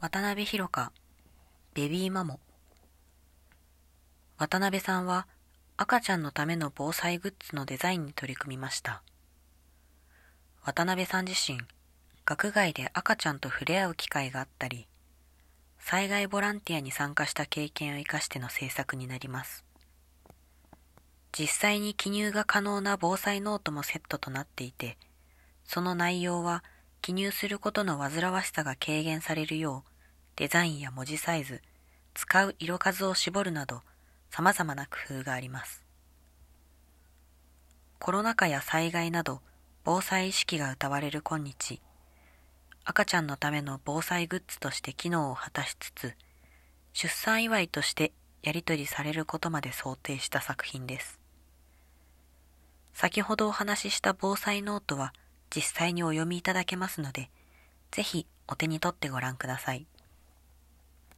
渡辺弘香ベビーマモ。渡辺さんは赤ちゃんのための防災グッズのデザインに取り組みました。渡辺さん自身学外で赤ちゃんと触れ合う機会があったり災害ボランティアに参加した経験を生かしての制作になります。実際に記入が可能な防災ノートもセットとなっていてその内容は記入することの煩わしさが軽減されるようデザインや文字サイズ使う色数を絞るなど様々な工夫があります。コロナ禍や災害など防災意識が歌われる今日赤ちゃんのための防災グッズとして機能を果たしつつ出産祝いとしてやり取りされることまで想定した作品です。先ほどお話しした防災ノートは実際にお読みいただけますので、ぜひお手に取ってご覧ください。